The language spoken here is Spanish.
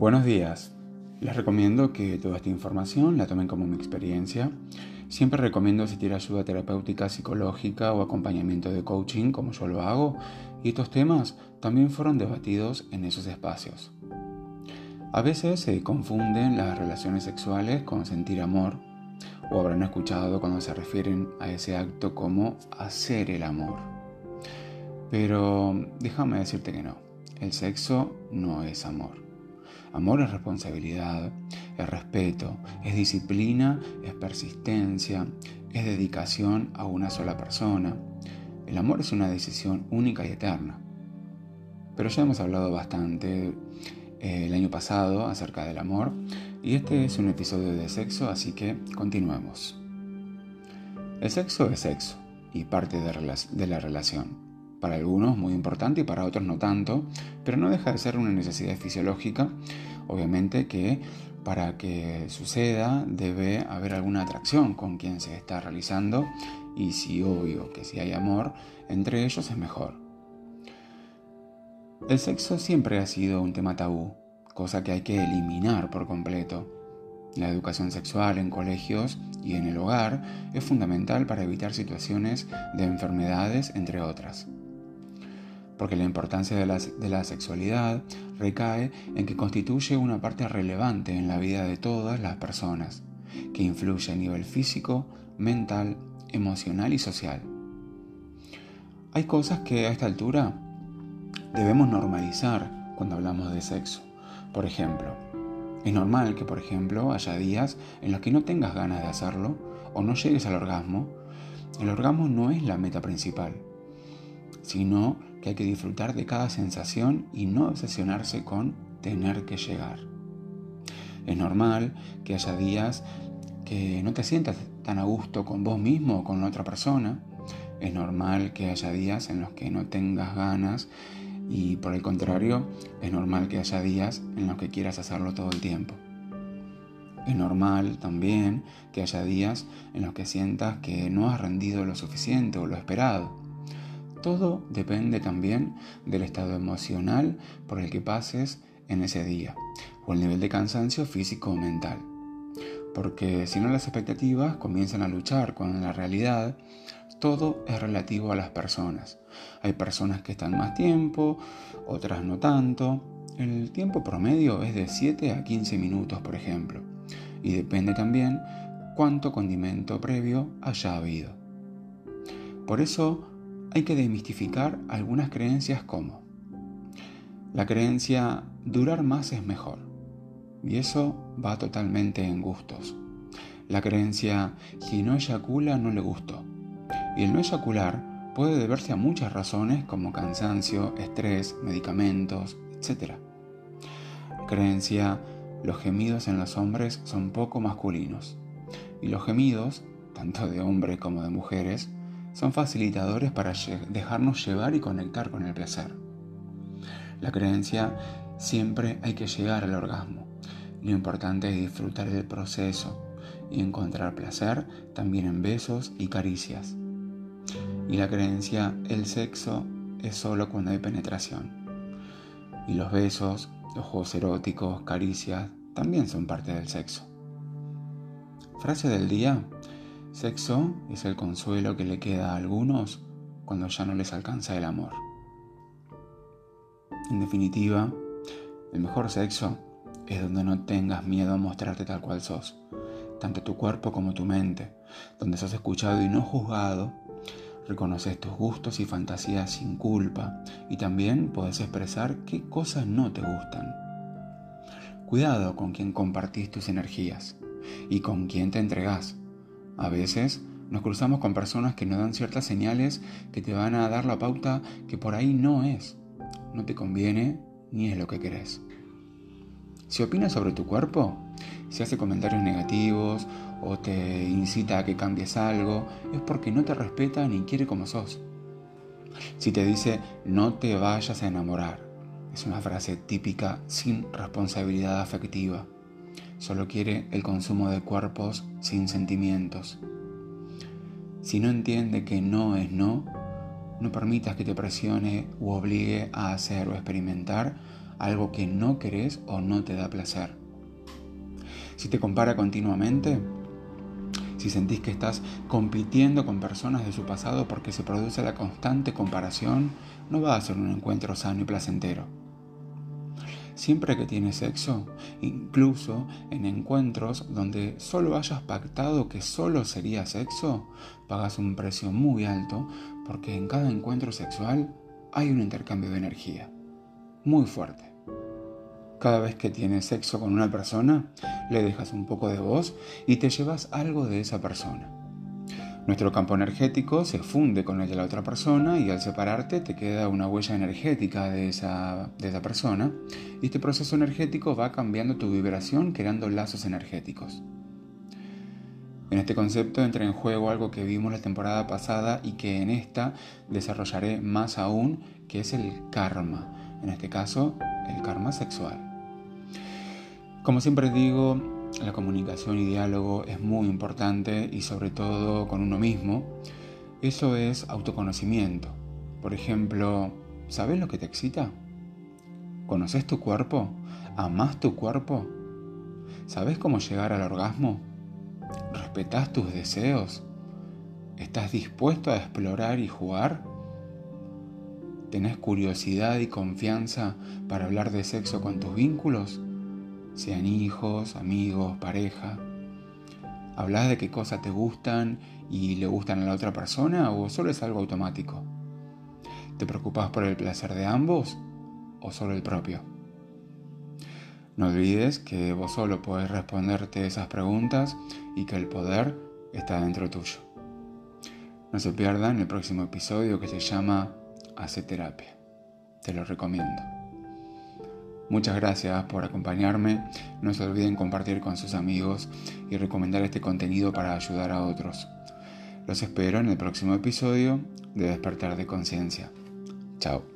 Buenos días. Les recomiendo que toda esta información la tomen como mi experiencia. Siempre recomiendo asistir a ayuda terapéutica, psicológica o acompañamiento de coaching, como yo lo hago, y estos temas también fueron debatidos en esos espacios. A veces se confunden las relaciones sexuales con sentir amor, o habrán escuchado cuando se refieren a ese acto como hacer el amor. Pero déjame decirte que no, el sexo no es amor. Amor es responsabilidad, es respeto, es disciplina, es persistencia, es dedicación a una sola persona. El amor es una decisión única y eterna. Pero ya hemos hablado bastante eh, el año pasado acerca del amor y este es un episodio de sexo, así que continuemos. El sexo es sexo y parte de la relación. Para algunos muy importante y para otros no tanto, pero no deja de ser una necesidad fisiológica. Obviamente que para que suceda debe haber alguna atracción con quien se está realizando y si obvio que si hay amor entre ellos es mejor. El sexo siempre ha sido un tema tabú, cosa que hay que eliminar por completo. La educación sexual en colegios y en el hogar es fundamental para evitar situaciones de enfermedades, entre otras porque la importancia de la, sexualidad recae en que constituye una parte relevante en la vida de todas las personas, que influye a nivel físico, mental, emocional y social. Hay cosas que a esta altura debemos normalizar cuando hablamos de sexo. Por ejemplo, es normal que, por ejemplo, haya días en los que no tengas ganas de hacerlo o no llegues al orgasmo. El orgasmo no es la meta principal, sino que hay que disfrutar de cada sensación y no obsesionarse con tener que llegar. Es normal que haya días que no te sientas tan a gusto con vos mismo o con otra persona. Es normal que haya días en los que no tengas ganas y por el contrario, es normal que haya días en los que quieras hacerlo todo el tiempo. Es normal también que haya días en los que sientas que no has rendido lo suficiente o lo esperado. Todo depende también del estado emocional por el que pases en ese día o el nivel de cansancio físico o mental. Porque si no las expectativas comienzan a luchar con la realidad, todo es relativo a las personas. Hay personas que están más tiempo, otras no tanto. El tiempo promedio es de 7 a 15 minutos, por ejemplo. Y depende también cuánto condimento previo haya habido. Por eso hay que demistificar algunas creencias como la creencia durar más es mejor. Y eso va totalmente en gustos. La creencia si no eyacula no le gustó. Y el no eyacular puede deberse a muchas razones como cansancio, estrés, medicamentos, etc. Creencia los gemidos en los hombres son poco masculinos. Y los gemidos, tanto de hombres como de mujeres, son facilitadores para dejarnos llevar y conectar con el placer. La creencia siempre hay que llegar al orgasmo. Lo importante es disfrutar del proceso y encontrar placer también en besos y caricias. Y la creencia, el sexo es solo cuando hay penetración. Y los besos, los juegos eróticos, caricias, también son parte del sexo. Frase del día, Sexo es el consuelo que le queda a algunos cuando ya no les alcanza el amor. En definitiva, el mejor sexo es donde no tengas miedo a mostrarte tal cual sos, tanto tu cuerpo como tu mente, donde sos escuchado y no juzgado, reconoces tus gustos y fantasías sin culpa y también puedes expresar qué cosas no te gustan. Cuidado con quien compartís tus energías y con quien te entregás a veces nos cruzamos con personas que nos dan ciertas señales que te van a dar la pauta que por ahí no es, no te conviene ni es lo que querés. Si opinas sobre tu cuerpo, si hace comentarios negativos o te incita a que cambies algo, es porque no te respeta ni quiere como sos. Si te dice no te vayas a enamorar, es una frase típica sin responsabilidad afectiva. Solo quiere el consumo de cuerpos sin sentimientos. Si no entiende que no es no, no permitas que te presione u obligue a hacer o experimentar algo que no querés o no te da placer. Si te compara continuamente, si sentís que estás compitiendo con personas de su pasado porque se produce la constante comparación, no va a ser un encuentro sano y placentero. Siempre que tienes sexo, incluso en encuentros donde solo hayas pactado que solo sería sexo, pagas un precio muy alto porque en cada encuentro sexual hay un intercambio de energía muy fuerte. Cada vez que tienes sexo con una persona, le dejas un poco de vos y te llevas algo de esa persona. Nuestro campo energético se funde con el de la otra persona y al separarte te queda una huella energética de esa, de esa persona y este proceso energético va cambiando tu vibración creando lazos energéticos. En este concepto entra en juego algo que vimos la temporada pasada y que en esta desarrollaré más aún, que es el karma, en este caso el karma sexual. Como siempre digo, la comunicación y diálogo es muy importante y sobre todo con uno mismo. Eso es autoconocimiento. Por ejemplo, ¿sabes lo que te excita? ¿Conoces tu cuerpo? ¿Amás tu cuerpo? ¿Sabes cómo llegar al orgasmo? ¿Respetas tus deseos? ¿Estás dispuesto a explorar y jugar? ¿Tenés curiosidad y confianza para hablar de sexo con tus vínculos? Sean hijos, amigos, pareja. ¿Hablas de qué cosas te gustan y le gustan a la otra persona o solo es algo automático? ¿Te preocupas por el placer de ambos o solo el propio? No olvides que vos solo podés responderte esas preguntas y que el poder está dentro tuyo. No se pierdan el próximo episodio que se llama Hace terapia. Te lo recomiendo. Muchas gracias por acompañarme. No se olviden compartir con sus amigos y recomendar este contenido para ayudar a otros. Los espero en el próximo episodio de Despertar de Conciencia. Chao.